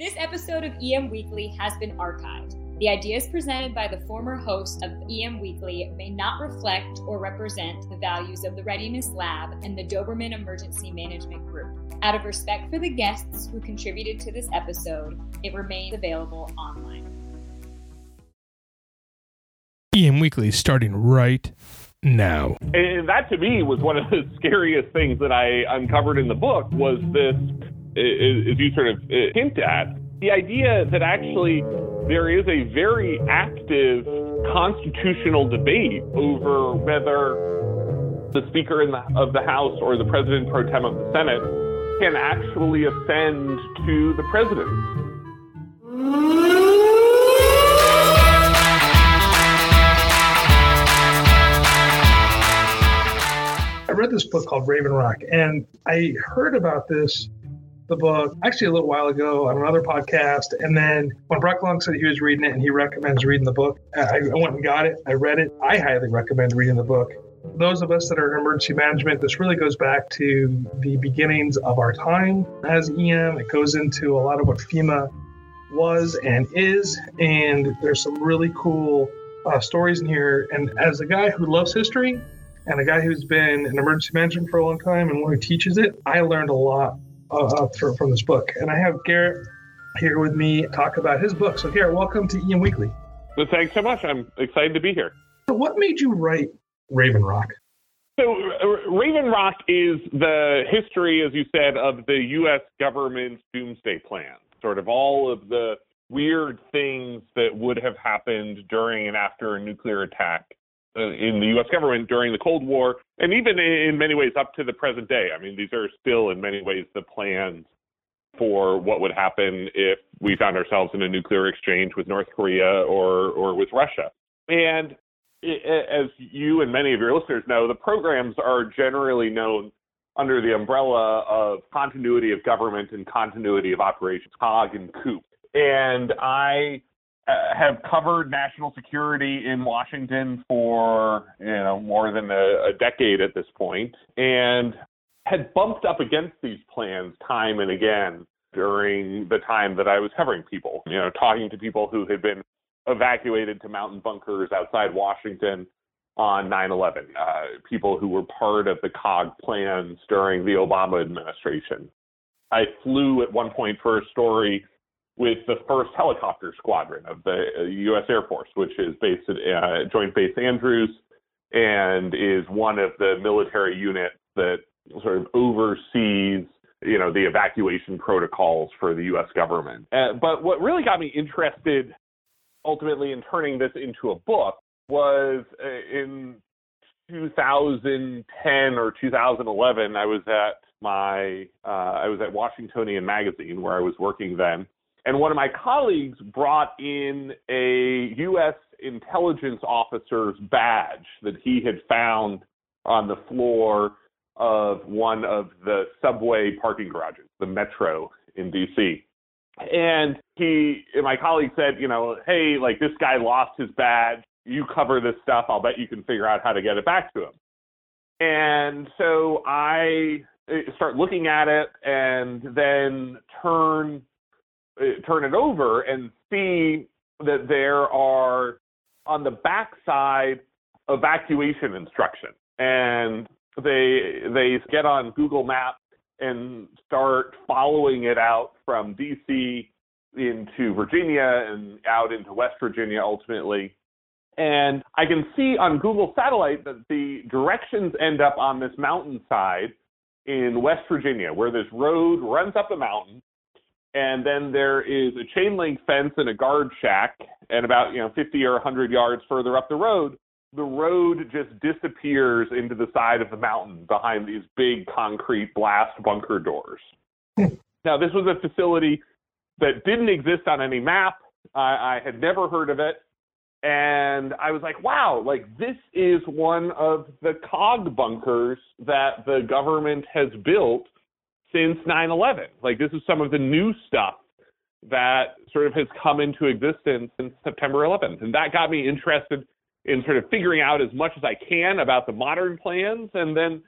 This episode of EM Weekly has been archived. The ideas presented by the former host of EM Weekly may not reflect or represent the values of the Readiness Lab and the Doberman Emergency Management Group. Out of respect for the guests who contributed to this episode, it remains available online. EM Weekly starting right now. And that to me was one of the scariest things that I uncovered in the book was this, as you sort of uh, hint at, the idea that actually there is a very active constitutional debate over whether the Speaker the, of the House or the President pro tem of the Senate can actually ascend to the President. I read this book called Raven Rock, and I heard about this the book actually a little while ago on another podcast. And then when Brock Long said he was reading it and he recommends reading the book, I, went and got it. I read it. I highly recommend reading the book. Those of us that are in emergency management, this really goes back to the beginnings of our time as EM. It goes into a lot of what FEMA was and is. And there's some really cool uh, stories in here. And as a guy who loves history, and a guy who's been in emergency management for a long time and one who teaches it, I learned a lot uh, uh from, from this book. And I have Garrett here with me talk about his book. So, Garrett, welcome to EM Weekly. Well, thanks so much. I'm excited to be here. So what made you write Raven Rock? So, uh, Raven Rock is the history, as you said, of the U.S. government's doomsday plan, sort of all of the weird things that would have happened during and after a nuclear attack in the U.S. government during the Cold War, and even in many ways up to the present day. I mean, these are still in many ways the plans for what would happen if we found ourselves in a nuclear exchange with North Korea or or with Russia. And as you and many of your listeners know, the programs are generally known under the umbrella of continuity of government and continuity of operations, COG and COOP. And I uh, have covered national security in Washington for you know more than a, a decade at this point, and had bumped up against these plans time and again during the time that I was covering people. You know, talking to people who had been evacuated to mountain bunkers outside Washington on 9/11, uh, people who were part of the COG plans during the Obama administration. I flew at one point for a story with the first helicopter squadron of the U.S. Uh, Air Force, which is based at uh, Joint Base Andrews and is one of the military units that sort of oversees you know the evacuation protocols for the U.S. government. Uh, but what really got me interested ultimately in turning this into a book was uh, in 2010 or 2011 I was at my uh, I was at Washingtonian magazine where I was working then and one of my colleagues brought in a U.S. intelligence officer's badge that he had found on the floor of one of the subway parking garages, the Metro in D.C. And he, my colleague said, you know, hey, like this guy lost his badge. You cover this stuff. I'll bet you can figure out how to get it back to him. And so I uh, start looking at it and then turn Uh, turn it over and see that there are on the backside evacuation instructions and they they get on Google Maps and start following it out from DC into Virginia and out into West Virginia ultimately. And I can see on Google Satellite that the directions end up on this mountainside in West Virginia, where this road runs up the mountain and then there is a chain link fence and a guard shack and about you know 50 or 100 yards further up the road the road just disappears into the side of the mountain behind these big concrete blast bunker doors. Now this was a facility that didn't exist on any map. I, I had never heard of it. And I was like, wow, like this is one of the cog bunkers that the government has built since 9/11. Like this is some of the new stuff that sort of has come into existence since September 11th, and that got me interested in sort of figuring out as much as I can about the modern plans, and then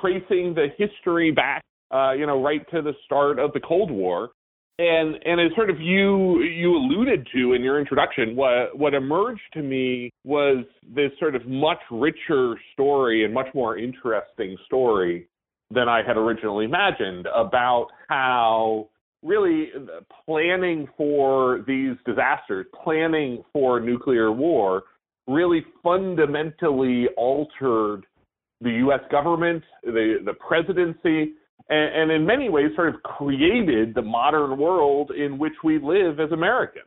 tracing the history back, uh, you know, right to the start of the Cold War. and and as sort of you you alluded to in your introduction, what what emerged to me was this sort of much richer story and much more interesting story than I had originally imagined about how really planning for these disasters, planning for nuclear war, really fundamentally altered the U.S. government, the the presidency, and, and in many ways sort of created the modern world in which we live as Americans.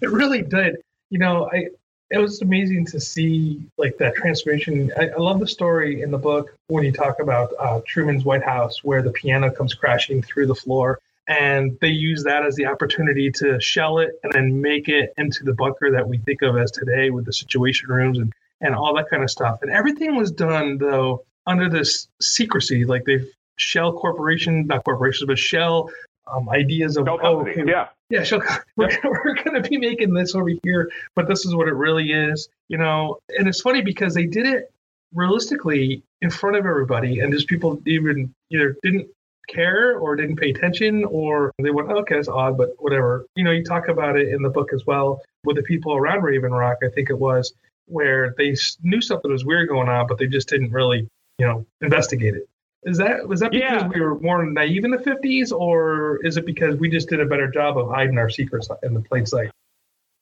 It really did. You know, I it was amazing to see like that transformation. I, I love the story in the book when you talk about uh, Truman's White House, where the piano comes crashing through the floor, and they use that as the opportunity to shell it and then make it into the bunker that we think of as today with the situation rooms and and all that kind of stuff. And everything was done though under this secrecy, like they've shell corporation, not corporations, but shell um, ideas of shell oh, okay, yeah, yeah, shell, we're, we're going to be making this over here, but this is what it really is, you know. And it's funny because they did it realistically in front of everybody, and just people even either didn't care or didn't pay attention or they went, oh, okay, that's odd, but whatever. You know, you talk about it in the book as well with the people around Raven Rock, I think it was, where they knew something was weird going on, but they just didn't really, you know, investigate it. Is that was that because yeah. we were more naive in the fifties, or is it because we just did a better job of hiding our secrets in the plain sight?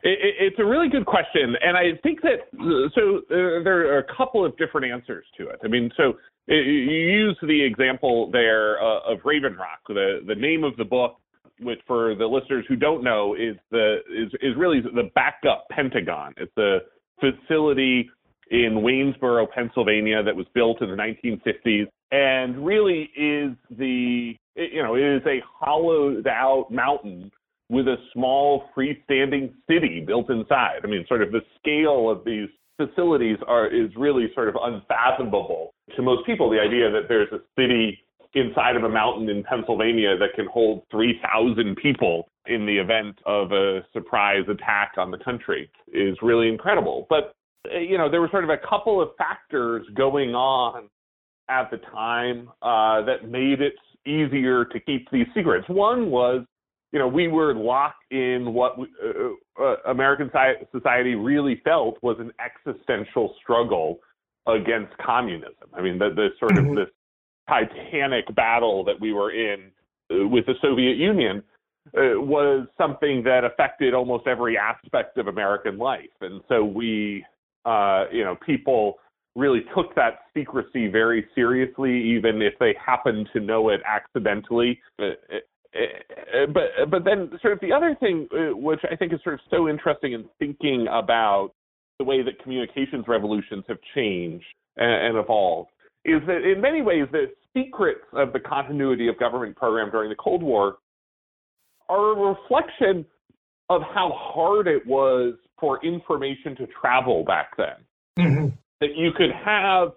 It, it's a really good question, and I think that so uh, there are a couple of different answers to it. I mean, so uh, you use the example there uh, of Raven Rock. The the name of the book, which for the listeners who don't know, is the is is really the backup Pentagon. It's a facility in Waynesboro, Pennsylvania, that was built in the 1950s, and really is the you know it is a hollowed out mountain with a small freestanding city built inside. I mean, sort of the scale of these facilities are is really sort of unfathomable to most people. The idea that there's a city inside of a mountain in Pennsylvania that can hold 3,000 people in the event of a surprise attack on the country is really incredible. But you know, there were sort of a couple of factors going on at the time uh, that made it easier to keep these secrets. One was, you know, we were locked in what we, uh, uh, American society really felt was an existential struggle against communism. I mean, the, the sort mm-hmm. of this titanic battle that we were in uh, with the Soviet Union uh, was something that affected almost every aspect of American life, and so we uh, you know, people really took that secrecy very seriously, even if they happened to know it accidentally. Uh, uh, but but then sort of the other thing, which I think is sort of so interesting in thinking about the way that communications revolutions have changed and, and evolved, is that in many ways the secrets of the continuity of government program during the Cold War are a reflection of how hard it was for information to travel back then. Mm-hmm. That you could have,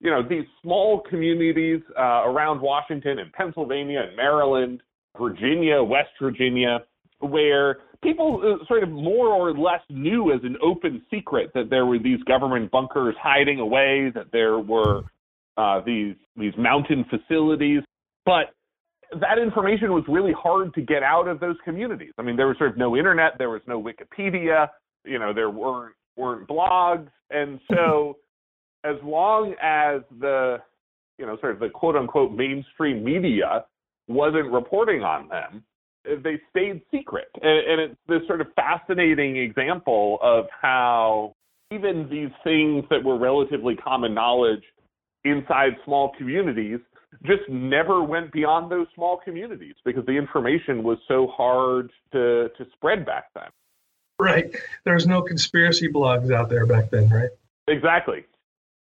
you know, these small communities uh, around Washington and Pennsylvania and Maryland, Virginia, West Virginia, where people uh, sort of more or less knew as an open secret that there were these government bunkers hiding away, that there were uh, these these mountain facilities, but that information was really hard to get out of those communities. I mean, there was sort of no internet, there was no Wikipedia, you know, there weren't weren't blogs, and so as long as the you know sort of the quote unquote mainstream media wasn't reporting on them, they stayed secret. And, and it's this sort of fascinating example of how even these things that were relatively common knowledge inside small communities just never went beyond those small communities because the information was so hard to, to spread back then. Right. There's no conspiracy blogs out there back then, right? Exactly.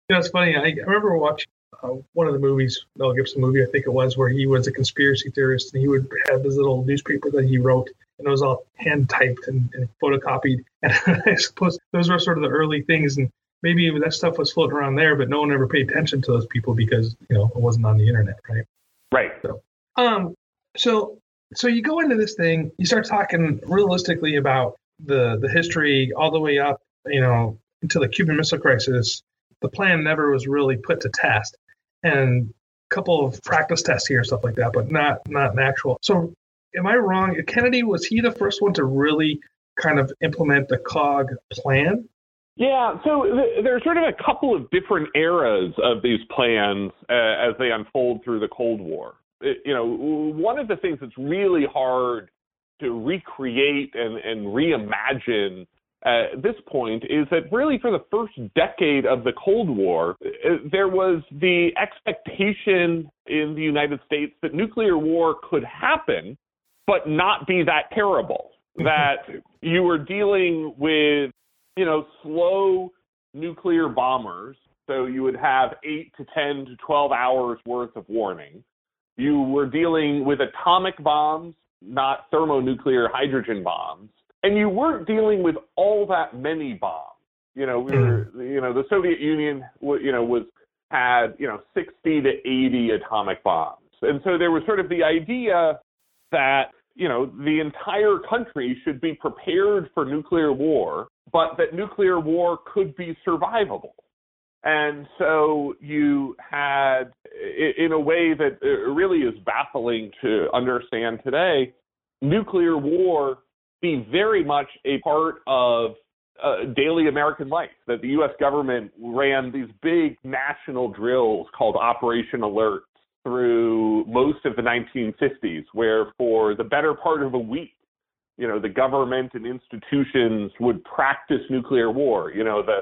You know, it's funny. I, I remember watching uh, one of the movies, Mel Gibson movie, I think it was, where he was a conspiracy theorist and he would have his little newspaper that he wrote and it was all hand typed and, and photocopied. And I suppose those were sort of the early things. And maybe that stuff was floating around there, but no one ever paid attention to those people because you know it wasn't on the internet, right? Right. So, um, so so you go into this thing, you start talking realistically about the the history all the way up, you know, into the Cuban Missile Crisis. The plan never was really put to test, and a couple of practice tests here, stuff like that, but not not an actual. So am I wrong? Kennedy was he the first one to really kind of implement the COG plan? Yeah, so th- there's sort of a couple of different eras of these plans uh, as they unfold through the Cold War. It, you know, one of the things that's really hard to recreate and, and reimagine at this point is that really for the first decade of the Cold War, uh, there was the expectation in the United States that nuclear war could happen, but not be that terrible. that you were dealing with, you know, slow nuclear bombers. So you would have eight to 10 to 12 hours worth of warning. You were dealing with atomic bombs, not thermonuclear hydrogen bombs and you weren't dealing with all that many bombs. You know, we were, mm-hmm. you know, the Soviet Union, you know, was had you know 60 to 80 atomic bombs, and so there was sort of the idea that you know the entire country should be prepared for nuclear war, but that nuclear war could be survivable. And so you had, in a way that uh, really is baffling to understand today, nuclear war be very much a part of uh, daily American life. That the U.S. government ran these big national drills called Operation Alert through most of the 1950s, where for the better part of a week, you know, the government and institutions would practice nuclear war. You know, the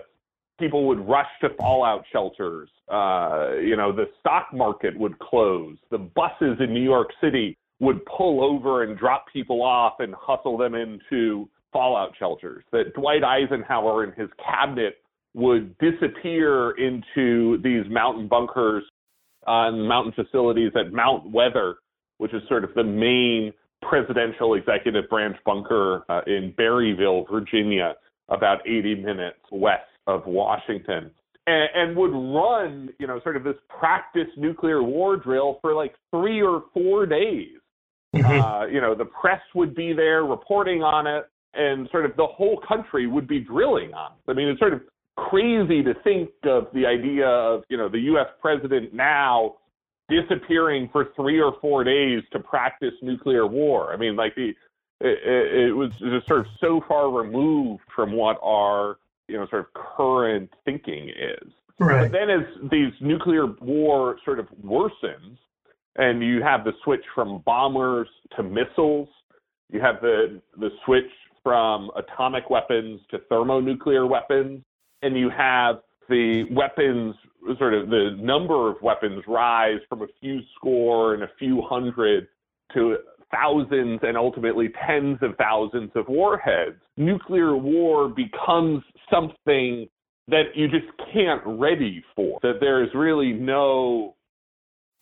people would rush to fallout shelters. Uh, you know, the stock market would close. The buses in New York City would pull over and drop people off and hustle them into fallout shelters. That Dwight Eisenhower and his cabinet would disappear into these mountain bunkers uh, and mountain facilities at Mount Weather, which is sort of the main presidential executive branch bunker uh, in Berryville, Virginia, about 80 minutes west of Washington. And, and would run, you know, sort of this practice nuclear war drill for like three or four days Mm-hmm. Uh, you know, the press would be there reporting on it, and sort of the whole country would be drilling on it. I mean, it's sort of crazy to think of the idea of, you know, the U.S. president now disappearing for three or four days to practice nuclear war. I mean, like the it, it, was just sort of so far removed from what our you know sort of current thinking is. Right. But then as these nuclear war sort of worsens, and you have the switch from bombers to missiles. You have the the switch from atomic weapons to thermonuclear weapons, and you have the weapons sort of the number of weapons rise from a few score and a few hundred to thousands and ultimately tens of thousands of warheads. Nuclear war becomes something that you just can't ready for. That there is really no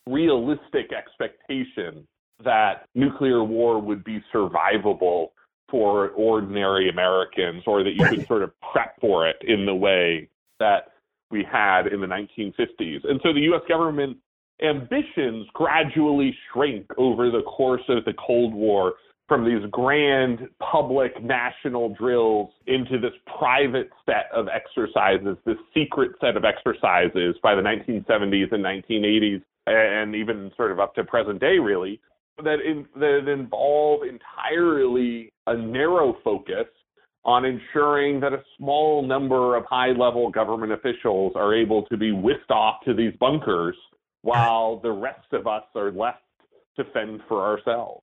realistic expectation that nuclear war would be survivable for ordinary Americans or that you could sort of prep for it in the way that we had in the 1950s. And so the US government ambitions gradually shrink over the course of the Cold War from these grand public national drills into this private set of exercises, this secret set of exercises by the 1970s and 1980s and even sort of up to present day, really, that, in, that involve entirely a narrow focus on ensuring that a small number of high level government officials are able to be whisked off to these bunkers while the rest of us are left to fend for ourselves.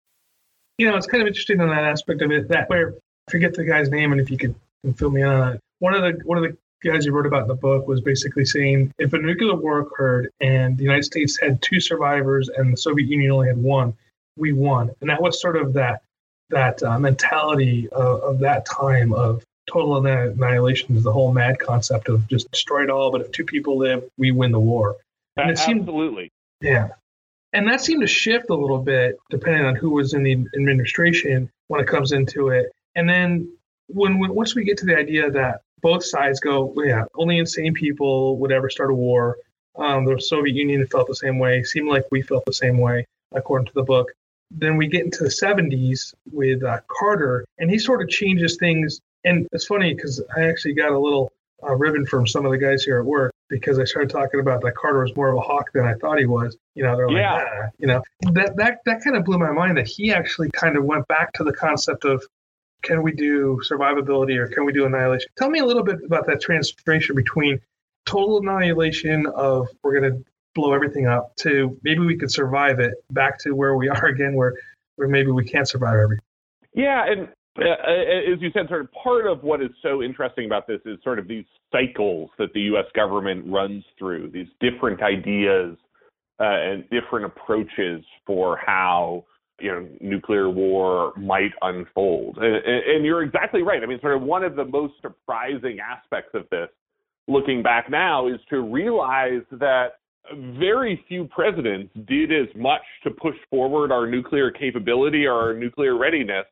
You know, it's kind of interesting on that aspect of it that where I forget the guy's name and if you could fill me in on it. One of the one of the guys you wrote about in the book was basically saying if a nuclear war occurred and the United States had two survivors and the Soviet Union only had one, we won. And that was sort of that that uh, mentality of, of, that time of total annihilation is the whole mad concept of just destroy it all. But if two people live, we win the war. And it seemed, Absolutely. Yeah. And that seemed to shift a little bit depending on who was in the administration when it comes into it. And then when, when once we get to the idea that both sides go, yeah, only insane people would ever start a war. Um, the Soviet Union felt the same way. Seemed like we felt the same way, according to the book. Then we get into the 70s with uh, Carter, and he sort of changes things. And it's funny because I actually got a little uh, ribbon from some of the guys here at work. because I started talking about that Carter was more of a hawk than I thought he was. You know, they're like, Yeah. ah, you know, that that that kind of blew my mind that he actually kind of went back to the concept of can we do survivability or can we do annihilation? Tell me a little bit about that transformation between total annihilation of we're going to blow everything up to maybe we could survive it back to where we are again where where maybe we can't survive everything. Yeah, and uh, uh, as you said, sort of part of what is so interesting about this is sort of these cycles that the U.S. government runs through, these different ideas uh, and different approaches for how you know nuclear war might unfold. And, and you're exactly right. I mean, sort of one of the most surprising aspects of this, looking back now, is to realize that very few presidents did as much to push forward our nuclear capability or our nuclear readiness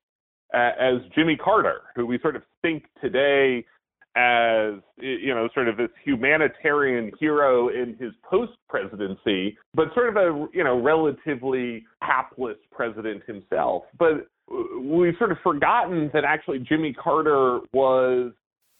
uh, as Jimmy Carter, who we sort of think today as you know sort of this humanitarian hero in his post presidency but sort of a you know relatively hapless president himself. But we've sort of forgotten that actually Jimmy Carter was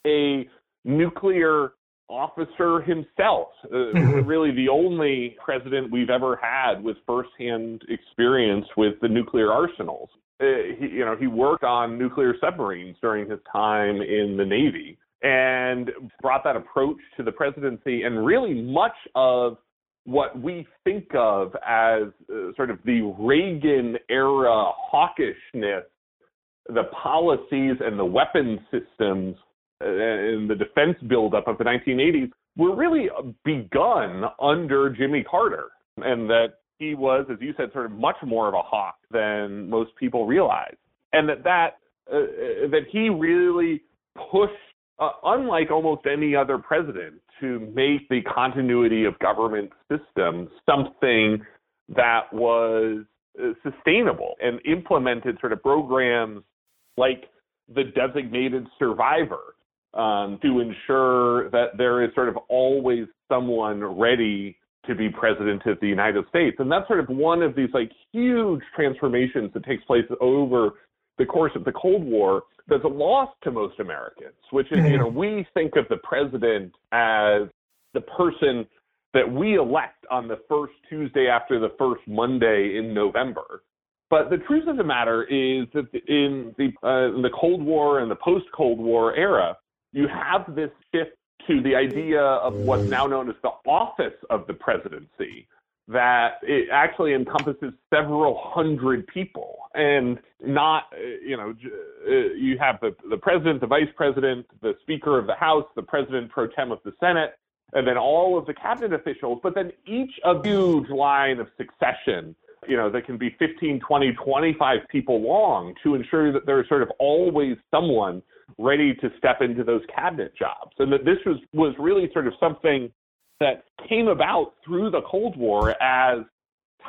a nuclear officer himself uh, Mhm. really the only president we've ever had with firsthand experience with the nuclear arsenals uh, he, you know, he worked on nuclear submarines during his time in the Navy and brought that approach to the presidency. And really, much of what we think of as uh, sort of the Reagan era hawkishness, the policies and the weapons systems and the defense buildup of the 1980s were really begun under Jimmy Carter. And that he was, as you said, sort of much more of a hawk than most people realize, and that that uh, uh, that he really pushed, uh, unlike almost any other president, to make the continuity of government systems something that was uh, sustainable and implemented sort of programs like the designated survivor um, to ensure that there is sort of always someone ready to be president of the United States. And that's sort of one of these like huge transformations that takes place over the course of the Cold War that's a loss to most Americans, which is, you know, we think of the president as the person that we elect on the first Tuesday after the first Monday in November. But the truth of the matter is that in the uh, in the Cold War and the post Cold War era, you have this shift to the idea of what's now known as the office of the presidency, that it actually encompasses several hundred people and not, you know, uh, you have the, the president, the vice president, the speaker of the House, the president pro tem of the Senate, and then all of the cabinet officials, but then each a huge line of succession you know, that can be 15, 20, 25 people long to ensure that there's sort of always someone ready to step into those cabinet jobs. And that this was, was really sort of something that came about through the Cold War as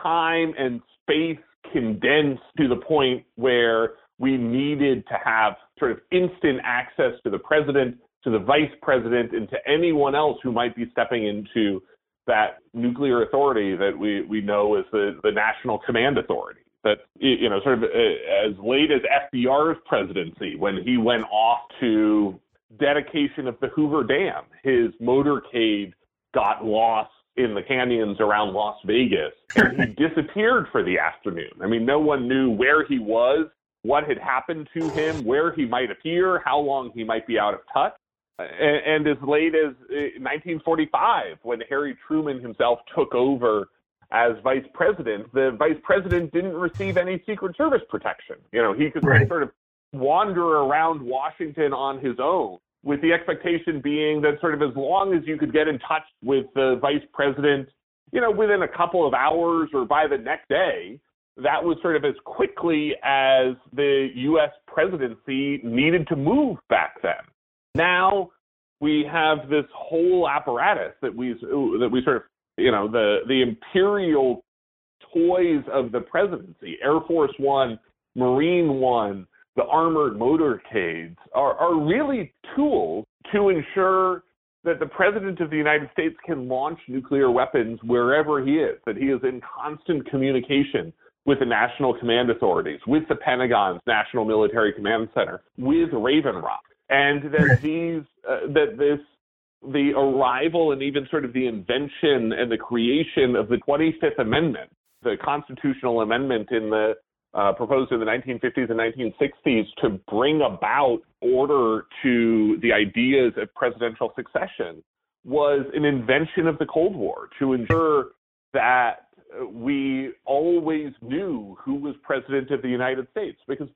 time and space condensed to the point where we needed to have sort of instant access to the president, to the vice president, and to anyone else who might be stepping into that nuclear authority that we, we know as the, the National Command Authority. That, you know, sort of uh, as late as FDR's presidency, when he went off to dedication of the Hoover Dam, his motorcade got lost in the canyons around Las Vegas. And he disappeared for the afternoon. I mean, no one knew where he was, what had happened to him, where he might appear, how long he might be out of touch and, and as late as uh, 1945, when Harry Truman himself took over as vice president, the vice president didn't receive any Secret Service protection. You know, he could Right. sort of wander around Washington on his own, with the expectation being that sort of as long as you could get in touch with the vice president, you know, within a couple of hours or by the next day, that was sort of as quickly as the U.S. presidency needed to move back then. Now we have this whole apparatus that we that we sort of you know the the imperial toys of the presidency, Air Force One, Marine One, the armored motorcades are, are really tools to ensure that the president of the United States can launch nuclear weapons wherever he is, that he is in constant communication with the national command authorities, with the Pentagon's National Military Command Center, with Raven Rock, and that these uh, that this the arrival and even sort of the invention and the creation of the 25th Amendment, the constitutional amendment in the uh, proposed in the 1950s and 1960s to bring about order to the ideas of presidential succession was an invention of the Cold War to ensure that we always knew who was president of the United States. Because,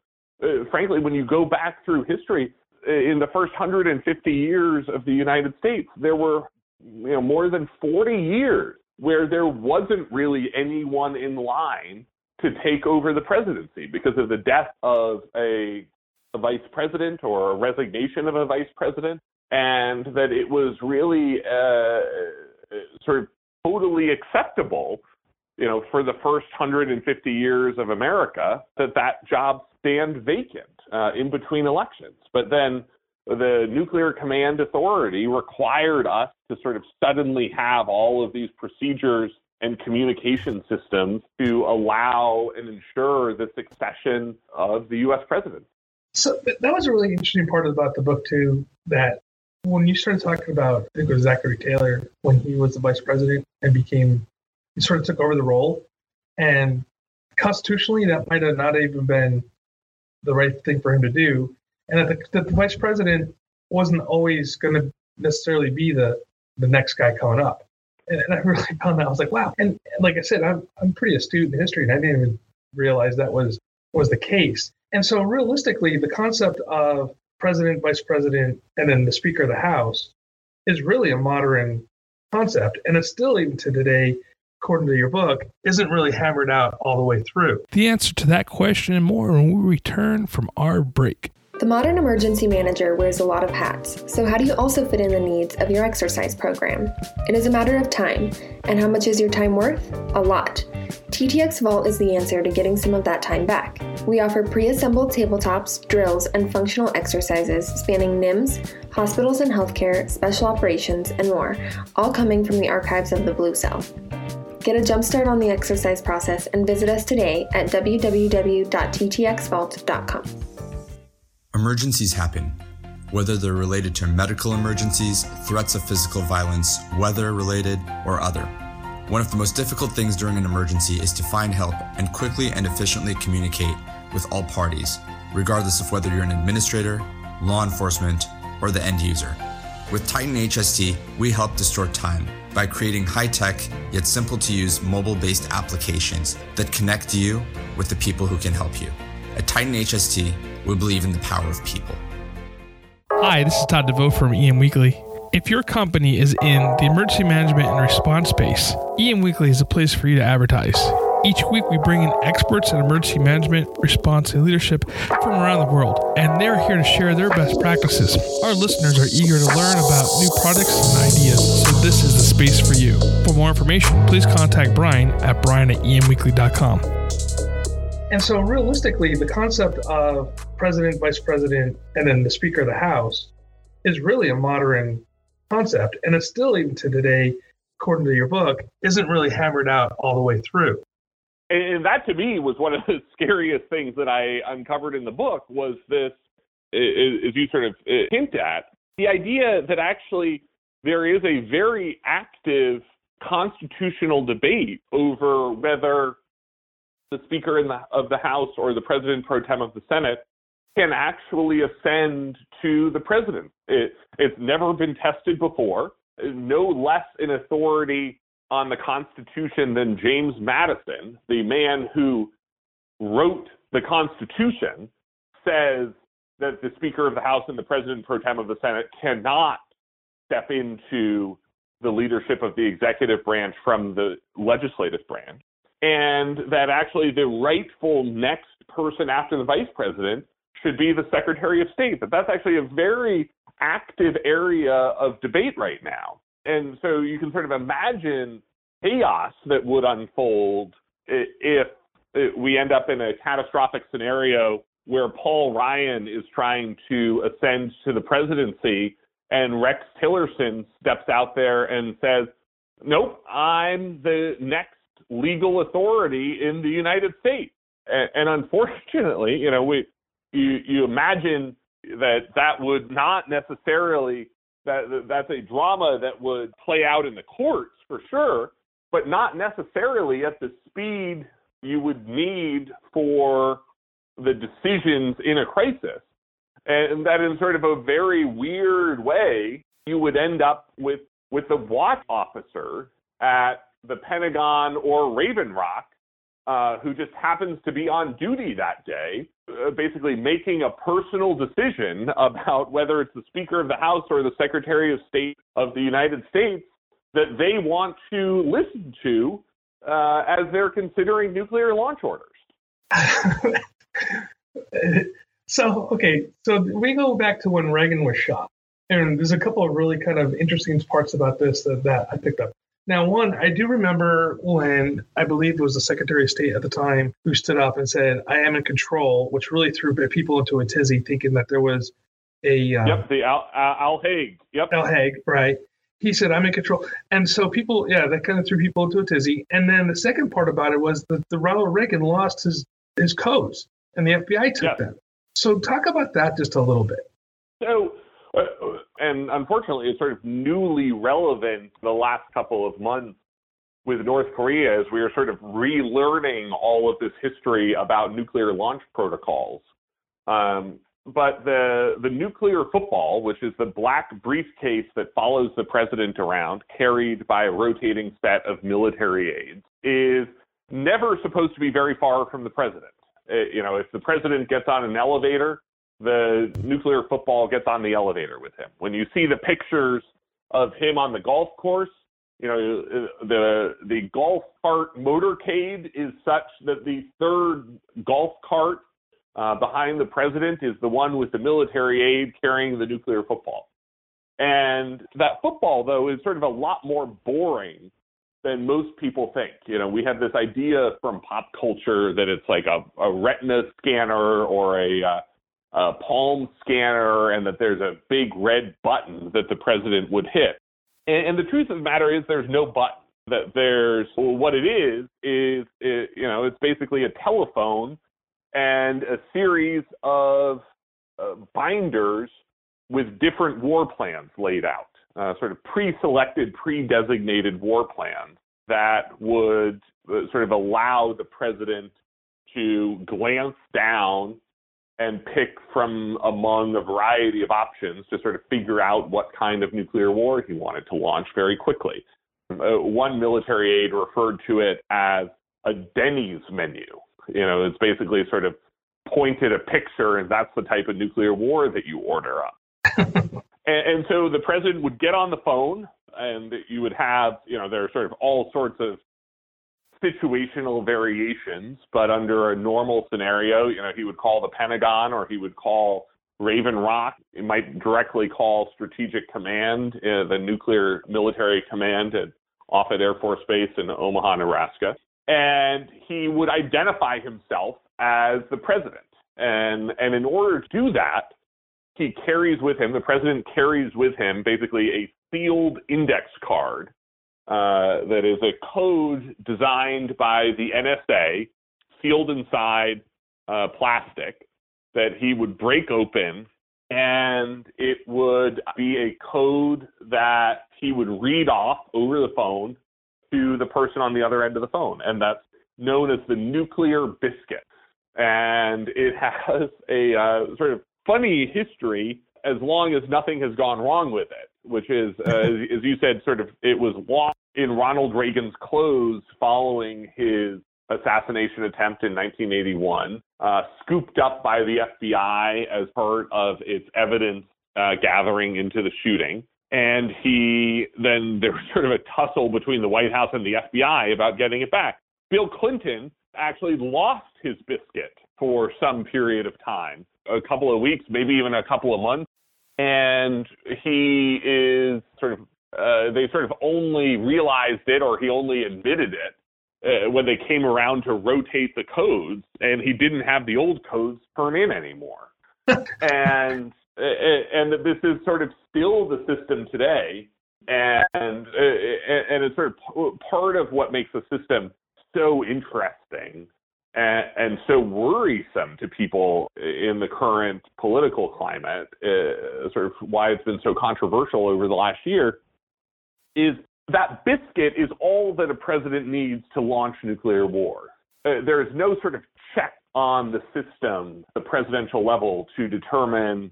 uh, frankly, when you go back through history, in the first 150 years of the United States, there were you know, more than 40 years where there wasn't really anyone in line to take over the presidency because of the death of a, a vice president or a resignation of a vice president, and that it was really uh, sort of totally acceptable, for the first 150 years of America that that job stand vacant uh, in between elections. But then the Nuclear Command Authority required us to sort of suddenly have all of these procedures and communication systems to allow and ensure the succession of the U.S. president. So that was a really interesting part about the book too. That when you started talking about, I think it was Zachary Taylor when he was the vice president and became, he sort of took over the role, and constitutionally that might have not even been the right thing for him to do, and that the, the vice president wasn't always going to necessarily be the the next guy coming up and, and I really found that I was like, wow. And like I said, I'm I'm pretty astute in history, and I didn't even realize that was was the case. And so, realistically, the concept of president, vice president, and then the Speaker of the House is really a modern concept, and it's still even to today, according to your book, isn't really hammered out all the way through. The answer to that question and more when we return from our break. The modern emergency manager wears a lot of hats, so how do you also fit in the needs of your exercise program? It is a matter of time, and how much is your time worth? A lot. TTX Vault is the answer to getting some of that time back. We offer pre assembled tabletops, drills, and functional exercises spanning NIMS, hospitals and healthcare, special operations, and more, all coming from the archives of the Blue Cell. Get a jumpstart on the exercise process and visit us today at www.ttxvault.com. Emergencies happen, whether they're related to medical emergencies, threats of physical violence, weather related, or other. One of the most difficult things during an emergency is to find help and quickly and efficiently communicate with all parties, regardless of whether you're an administrator, law enforcement, or the end user. With Titan HST, we help distort time by creating high tech yet simple to use mobile based applications that connect you with the people who can help you. At Titan HST, we believe in the power of people. Hi, this is Todd DeVoe from EM Weekly. If your company is in the emergency management and response space, EM Weekly is a place for you to advertise. Each week, we bring in experts in emergency management, response, and leadership from around the world, and they're here to share their best practices. Our listeners are eager to learn about new products and ideas, so this is the space for you. For more information, please contact Brian at brian at emweekly.com. And so, realistically, the concept of president, vice president, and then the Speaker of the House is really a modern concept. And it's still, even to today, according to your book, isn't really hammered out all the way through. And that to me was one of the scariest things that I uncovered in the book was this, as you sort of uh, hint at, the idea that actually there is a very active constitutional debate over whether the Speaker the, of the House or the President pro tem of the Senate can actually ascend to the president. It, it's never been tested before. No less an authority on the Constitution than James Madison, the man who wrote the Constitution, says that the Speaker of the House and the President pro tem of the Senate cannot step into the leadership of the executive branch from the legislative branch and that actually the rightful next person after the vice president should be the Secretary of State. That that's actually a very active area of debate right now. And so you can sort of imagine chaos that would unfold if we end up in a catastrophic scenario where Paul Ryan is trying to ascend to the presidency and Rex Tillerson steps out there and says, Nope, I'm the next legal authority in the United States. And, unfortunately, you know, we you you imagine that that would not necessarily That that's a drama that would play out in the courts for sure, but not necessarily at the speed you would need for the decisions in a crisis. And that in sort of a very weird way, you would end up with with the watch officer at the Pentagon or Raven Rock, uh, who just happens to be on duty that day, uh, basically making a personal decision about whether it's the Speaker of the House or the Secretary of State of the United States that they want to listen to uh, as they're considering nuclear launch orders. so, okay, so we go back to when Reagan was shot. And there's a couple of really kind of interesting parts about this that, that I picked up. Now, one, I do remember when I believe it was the Secretary of State at the time who stood up and said, I am in control, which really threw people into a tizzy thinking that there was a. Uh, yep, the Al, Al Haig. Yep. Al Haig, right. He said, I'm in control. And so people, yeah, that kind of threw people into a tizzy. And then the second part about it was that the Ronald Reagan lost his, his codes and the FBI took yep. them. So talk about that just a little bit. So and unfortunately, it's sort of newly relevant the last couple of months with North Korea as we are sort of relearning all of this history about nuclear launch protocols. Um, but the the nuclear football, which is the black briefcase that follows the president around, carried by a rotating set of military aides, is never supposed to be very far from the president. It, you know, if the president gets on an elevator, the nuclear football gets on the elevator with him. When you see the pictures of him on the golf course, you know the the golf cart motorcade is such that the third golf cart uh, behind the president is the one with the military aide carrying the nuclear football. And that football, though, is sort of a lot more boring than most people think. You know, we have this idea from pop culture that it's like a, a retina scanner or a uh, a palm scanner and that there's a big red button that the president would hit. And, and the truth of the matter is there's no button. That there's well, what it is is it, you know it's basically a telephone and a series of uh, binders with different war plans laid out, uh, sort of pre-selected, pre-designated war plans that would uh, sort of allow the president to glance down and pick from among a variety of options to sort of figure out what kind of nuclear war he wanted to launch very quickly. Uh, one military aide referred to it as a Denny's menu. You know, it's basically sort of pointed a picture, and that's the type of nuclear war that you order up. and, and so the president would get on the phone, and you would have, you know, there are sort of all sorts of situational variations, but under a normal scenario, you know, he would call the Pentagon or he would call Raven Rock. He might directly call Strategic Command, uh, the nuclear military command at Offutt Air Force Base in Omaha, Nebraska. And he would identify himself as the president. And, and in order to do that, he carries with him, the president carries with him basically a sealed index card uh, that is a code designed by the NSA, sealed inside uh, plastic, that he would break open, and it would be a code that he would read off over the phone to the person on the other end of the phone, and that's known as the nuclear biscuit. And it has a uh, sort of funny history as long as nothing has gone wrong with it, which is, uh, as, you said, sort of it was lost in Ronald Reagan's clothes following his assassination attempt in 1981, uh, scooped up by the FBI as part of its evidence uh, gathering into the shooting. And he then there was sort of a tussle between the White House and the FBI about getting it back. Bill Clinton actually lost his biscuit for some period of time, a couple of weeks, maybe even a couple of months. And he is sort of uh, they sort of only realized it or he only admitted it uh, when they came around to rotate the codes and he didn't have the old codes turn in anymore. and uh, and this is sort of still the system today and uh, and it's sort of part of what makes the system so interesting and, and so worrisome to people in the current political climate, uh, sort of why it's been so controversial over the last year, is that biscuit is all that a president needs to launch nuclear war. Uh, there is no sort of check on the system, the presidential level, to determine,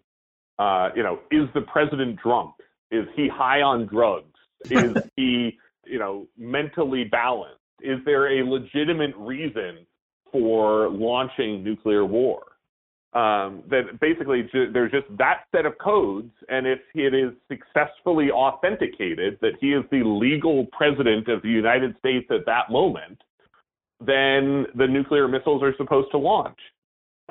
uh, you know, is the president drunk? Is he high on drugs? Is he, you know, mentally balanced? Is there a legitimate reason for launching nuclear war? Um, that basically ju- there's just that set of codes, and if it is successfully authenticated that he is the legal president of the United States at that moment, then the nuclear missiles are supposed to launch.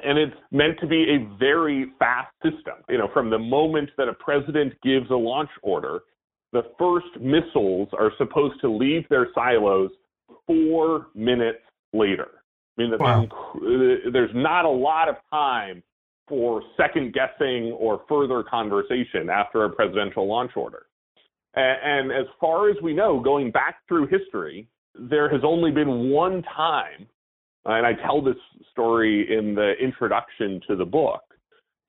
And it's meant to be a very fast system. You know, from the moment that a president gives a launch order, the first missiles are supposed to leave their silos four minutes later. I mean, wow. there's not a lot of time for second guessing or further conversation after a presidential launch order. And, and as far as we know, going back through history, there has only been one time, and I tell this story in the introduction to the book,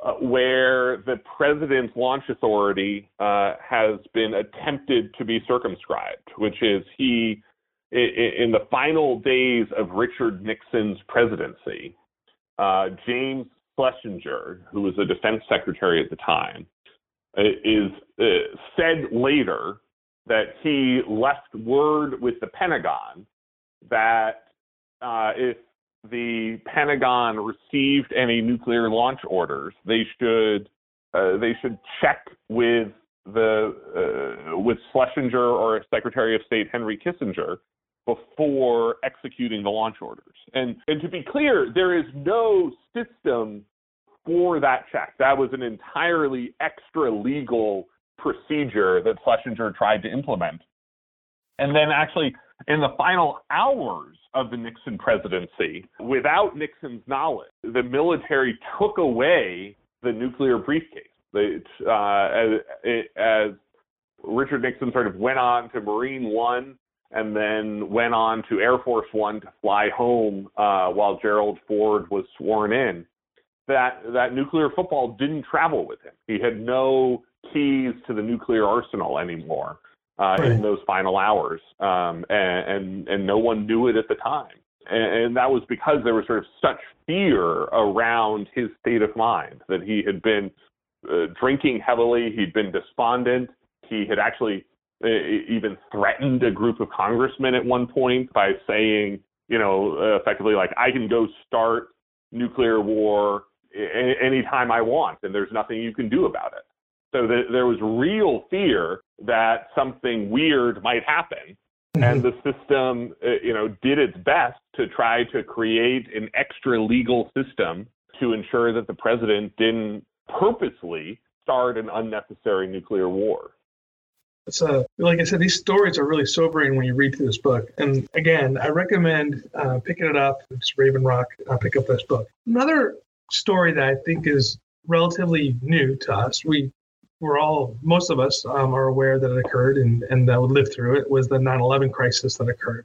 uh, where the president's launch authority uh, has been attempted to be circumscribed, which is he in the final days of Richard Nixon's presidency, uh, James Schlesinger, who was the defense secretary at the time, uh, is uh, said later that he left word with the Pentagon that uh, if the Pentagon received any nuclear launch orders, they should uh, they should check with the uh, with Schlesinger or Secretary of State Henry Kissinger before executing the launch orders. And, and to be clear, there is no system for that check. That was an entirely extra legal procedure that Schlesinger tried to implement. And then actually, in the final hours of the Nixon presidency, without Nixon's knowledge, the military took away the nuclear briefcase. Uh, as Richard Nixon sort of went on to Marine One and then went on to Air Force One to fly home uh, while Gerald Ford was sworn in. That that nuclear football didn't travel with him. He had no keys to the nuclear arsenal anymore uh, right. in those final hours, um, and, and and no one knew it at the time. And, and that was because there was sort of such fear around his state of mind that he had been uh, drinking heavily. He'd been despondent. He had actually even threatened a group of congressmen at one point by saying, you know, effectively like I can go start nuclear war any, anytime I want, and there's nothing you can do about it. So the, there was real fear that something weird might happen, mm-hmm. and the system, uh, you know, did its best to try to create an extra legal system to ensure that the president didn't purposely start an unnecessary nuclear war it's uh, like I said, these stories are really sobering when you read through this book. And again, I recommend uh, picking it up. It's Raven Rock. Uh, pick up this book. Another story that I think is relatively new to us. We we're all, most of us um, are aware that it occurred and, and that would live through it was the 9/11 crisis that occurred.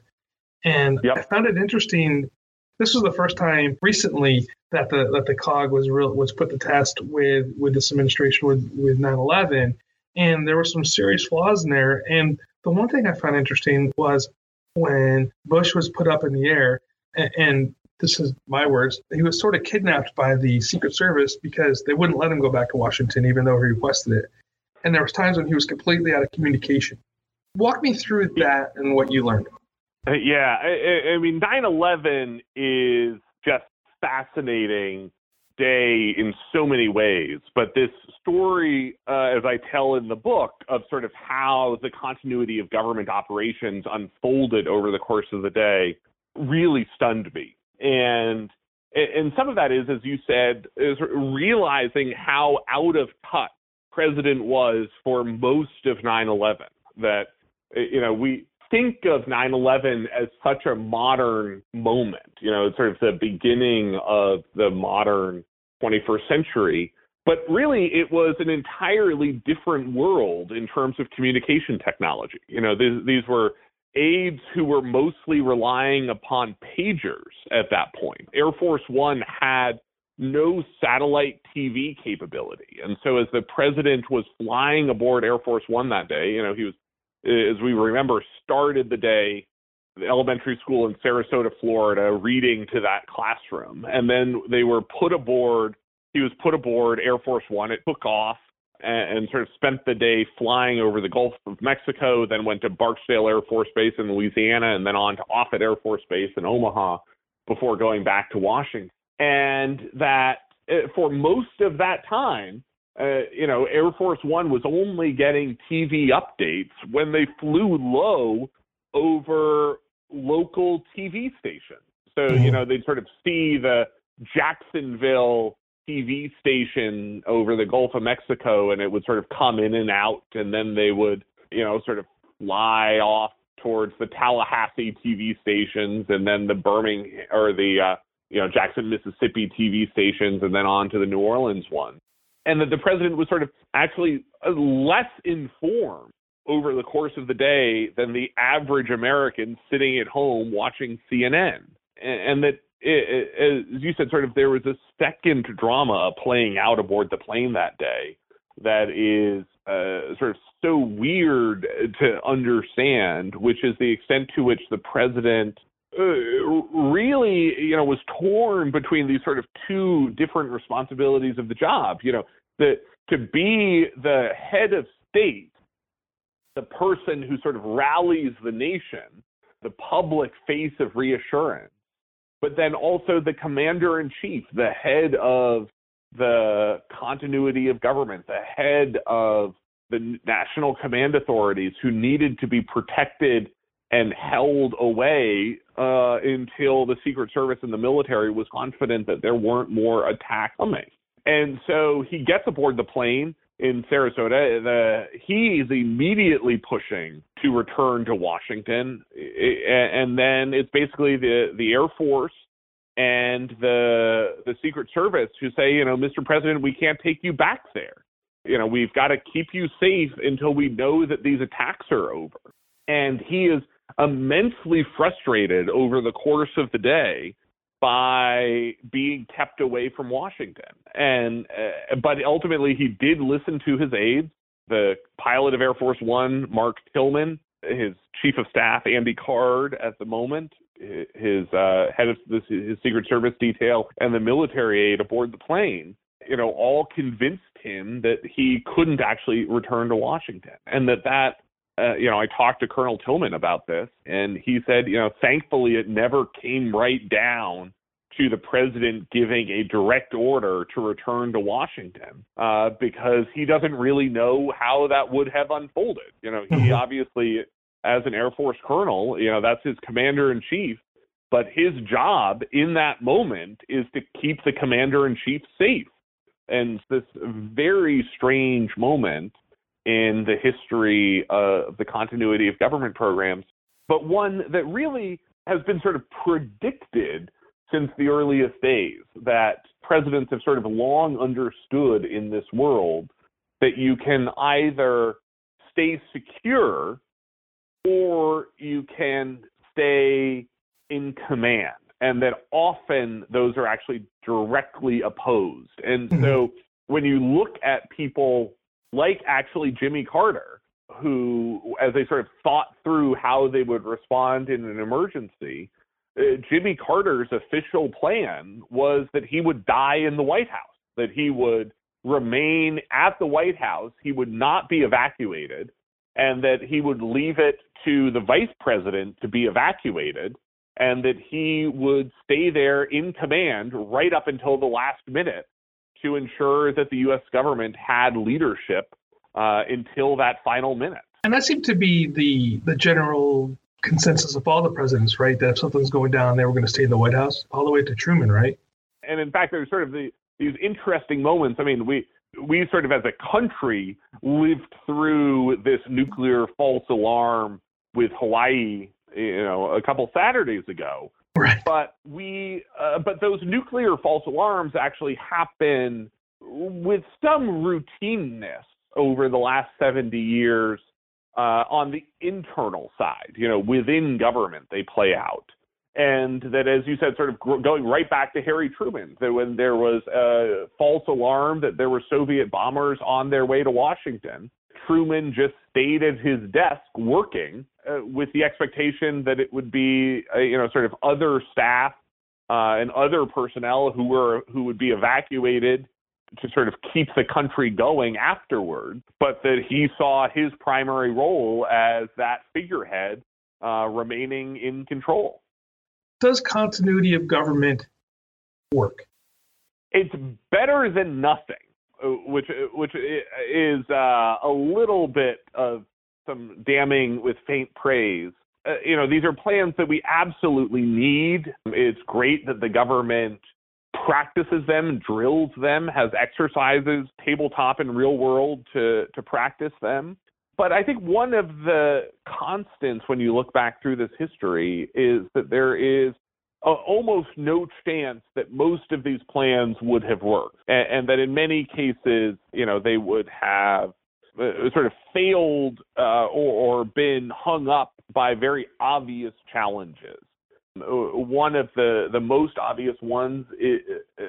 And yep. I found it interesting. This was the first time recently that the that the COG was real was put to test with with this administration with with 9/11 and there were some serious flaws in there. And the one thing I found interesting was when Bush was put up in the air, and, and this is my words, he was sort of kidnapped by the Secret Service because they wouldn't let him go back to Washington, even though he requested it. And there was times when he was completely out of communication. Walk me through that and what you learned. Uh, yeah, I, I mean, 9/11 is just fascinating day in so many ways. But this story, uh, as I tell in the book, of sort of how the continuity of government operations unfolded over the course of the day really stunned me. And and some of that is, as you said, is realizing how out of touch President was for most of 9/11. That you know we think of 9/11 as such a modern moment. You know, it's sort of the beginning of the modern 21st century. But really, it was an entirely different world in terms of communication technology. You know, these, these were aides who were mostly relying upon pagers at that point. Air Force One had no satellite TV capability. And so as the president was flying aboard Air Force One that day, you know, he was, as we remember, started the day the elementary school in Sarasota, Florida, reading to that classroom. And then they were put aboard, he was put aboard Air Force One. It took off and, and sort of spent the day flying over the Gulf of Mexico, then went to Barksdale Air Force Base in Louisiana, and then on to Offutt Air Force Base in Omaha before going back to Washington. And that uh, for most of that time, uh, you know, Air Force One was only getting TV updates when they flew low over local TV stations. So, you mm-hmm. know, they'd sort of see the Jacksonville TV station over the Gulf of Mexico and it would sort of come in and out and then they would, you know, sort of fly off towards the Tallahassee TV stations and then the Birmingham or the uh, you know Jackson, Mississippi TV stations and then on to the New Orleans one. And that the president was sort of actually uh, less informed over the course of the day than the average American sitting at home watching CNN. And, and that it, it, as you said, sort of there was a second drama playing out aboard the plane that day that is uh, sort of so weird to understand, which is the extent to which the president uh, really, you know, was torn between these sort of two different responsibilities of the job. You know, that to be the head of state, the person who sort of rallies the nation, the public face of reassurance but then also the commander in chief, the head of the continuity of government, the head of the national command authorities who needed to be protected and held away uh, until the Secret Service and the military was confident that there weren't more attacks coming. And so he gets aboard the plane in Sarasota, the, he's immediately pushing to return to Washington, and then it's basically the the Air Force and the the Secret Service who say, you know, Mr. President, we can't take you back there. You know, we've got to keep you safe until we know that these attacks are over. And he is immensely frustrated over the course of the day by being kept away from Washington. And uh, but ultimately he did listen to his aides, the pilot of Air Force 1, Mark Tillman, his chief of staff Andy Card at the moment, his uh, head of this, his Secret Service detail and the military aide aboard the plane, you know, all convinced him that he couldn't actually return to Washington and that that uh, you know, I talked to Colonel Tillman about this, and he said, you know, thankfully it never came right down to the president giving a direct order to return to Washington uh, because he doesn't really know how that would have unfolded. You know, he mm-hmm. obviously, as an Air Force colonel, you know, that's his commander in chief. But his job in that moment is to keep the commander in chief safe. And this very strange moment in the history of the continuity of government programs, but one that really has been sort of predicted since the earliest days that presidents have sort of long understood in this world that you can either stay secure or you can stay in command and that often those are actually directly opposed. And mm-hmm. so when you look at people like actually Jimmy Carter, who, as they sort of thought through how they would respond in an emergency, uh, Jimmy Carter's official plan was that he would die in the White House, that he would remain at the White House, he would not be evacuated, and that he would leave it to the vice president to be evacuated, and that he would stay there in command right up until the last minute to ensure that the U.S. government had leadership uh, until that final minute. And that seemed to be the the general consensus of all the presidents, right? That if something's going down, they were going to stay in the White House, all the way to Truman, right? And in fact, there's sort of the, these interesting moments. I mean, we we sort of as a country lived through this nuclear false alarm with Hawaii, you know, a couple Saturdays ago. Right. But we, uh, but those nuclear false alarms actually happen with some routineness over the last 70 years uh, on the internal side, you know, within government, they play out. And that, as you said, sort of going right back to Harry Truman, that when there was a false alarm that there were Soviet bombers on their way to Washington, Truman just stayed at his desk working uh, with the expectation that it would be, uh, you know, sort of other staff uh, and other personnel who were who would be evacuated to sort of keep the country going afterward, but that he saw his primary role as that figurehead uh, remaining in control. Does continuity of government work? It's better than nothing, uh, which which is uh, a little bit of some damning with faint praise. Uh, you know, these are plans that we absolutely need. It's great that the government practices them, drills them, has exercises tabletop and real world to to practice them. But I think one of the constants when you look back through this history is that there is a, almost no chance that most of these plans would have worked, and, and that in many cases, you know, they would have sort of failed uh, or, or been hung up by very obvious challenges. Uh, one of the the most obvious ones uh,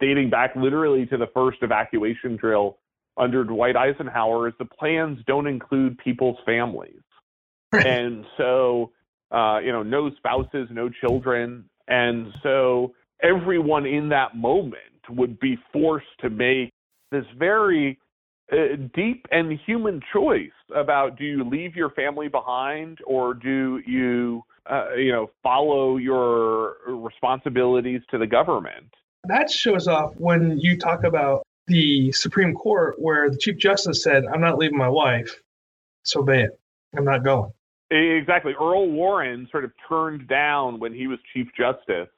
dating back literally to the first evacuation drill under Dwight Eisenhower is the plans don't include people's families. and so uh, you know no spouses, no children, and so everyone in that moment would be forced to make this very uh, deep and human choice about do you leave your family behind or do you uh, you know, follow your responsibilities to the government. That shows up when you talk about the Supreme Court, where the Chief Justice said, I'm not leaving my wife, so be it. I'm not going. Exactly. Earl Warren sort of turned down when he was Chief Justice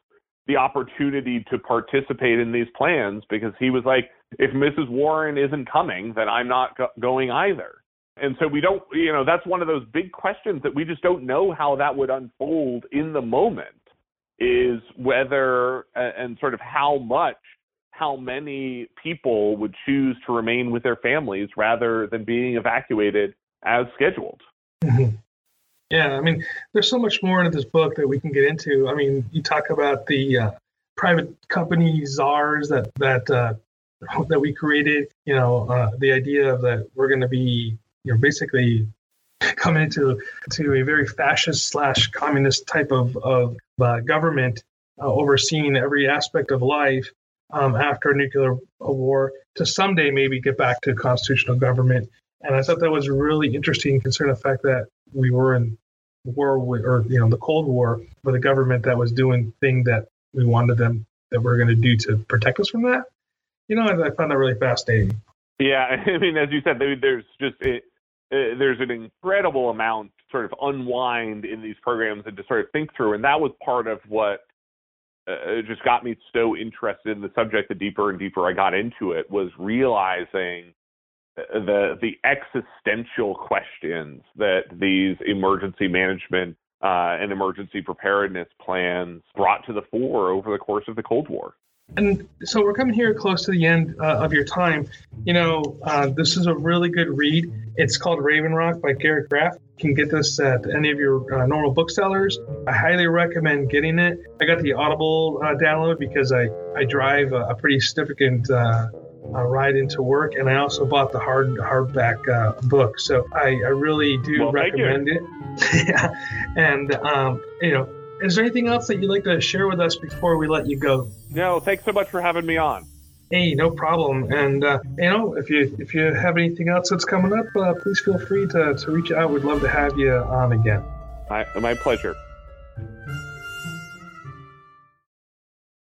the opportunity to participate in these plans because he was like, if Mrs. Warren isn't coming, then I'm not go- going either. And so we don't, you know, that's one of those big questions that we just don't know how that would unfold in the moment is whether and sort of how much, how many people would choose to remain with their families rather than being evacuated as scheduled. Mm-hmm. Yeah, I mean, there's so much more in this book that we can get into. I mean, you talk about the uh, private company czars that that uh, that we created. You know, uh, the idea of that we're going to be you know basically coming into to a very fascist slash communist type of of uh, government uh, overseeing every aspect of life um, after a nuclear war to someday maybe get back to constitutional government. And I thought that was really interesting, considering the fact that we were in war with, or you know, the Cold War with a government that was doing thing that we wanted them that we're going to do to protect us from that. You know, I, I found that really fascinating. Yeah, I mean, as you said, there's just it, uh, there's an incredible amount sort of unwind in these programs and to sort of think through. And that was part of what uh, just got me so interested in the subject. The deeper and deeper I got into it, was realizing the the existential questions that these emergency management uh, and emergency preparedness plans brought to the fore over the course of the Cold War. And so we're coming here close to the end uh, of your time. You know, uh, this is a really good read. It's called Raven Rock by Garrett Graff. You can get this at any of your uh, normal booksellers. I highly recommend getting it. I got the Audible uh, download because I, I drive a, a pretty significant uh, uh, ride into work, and I also bought the hard hardback book. So I, I really do well, recommend it. yeah. And, um, you know, is there anything else that you'd like to share with us before we let you go? No, thanks so much for having me on. Hey, no problem. And uh, you know, if you if you have anything else that's coming up, uh, please feel free to, to reach out. We'd love to have you on again. My, my pleasure.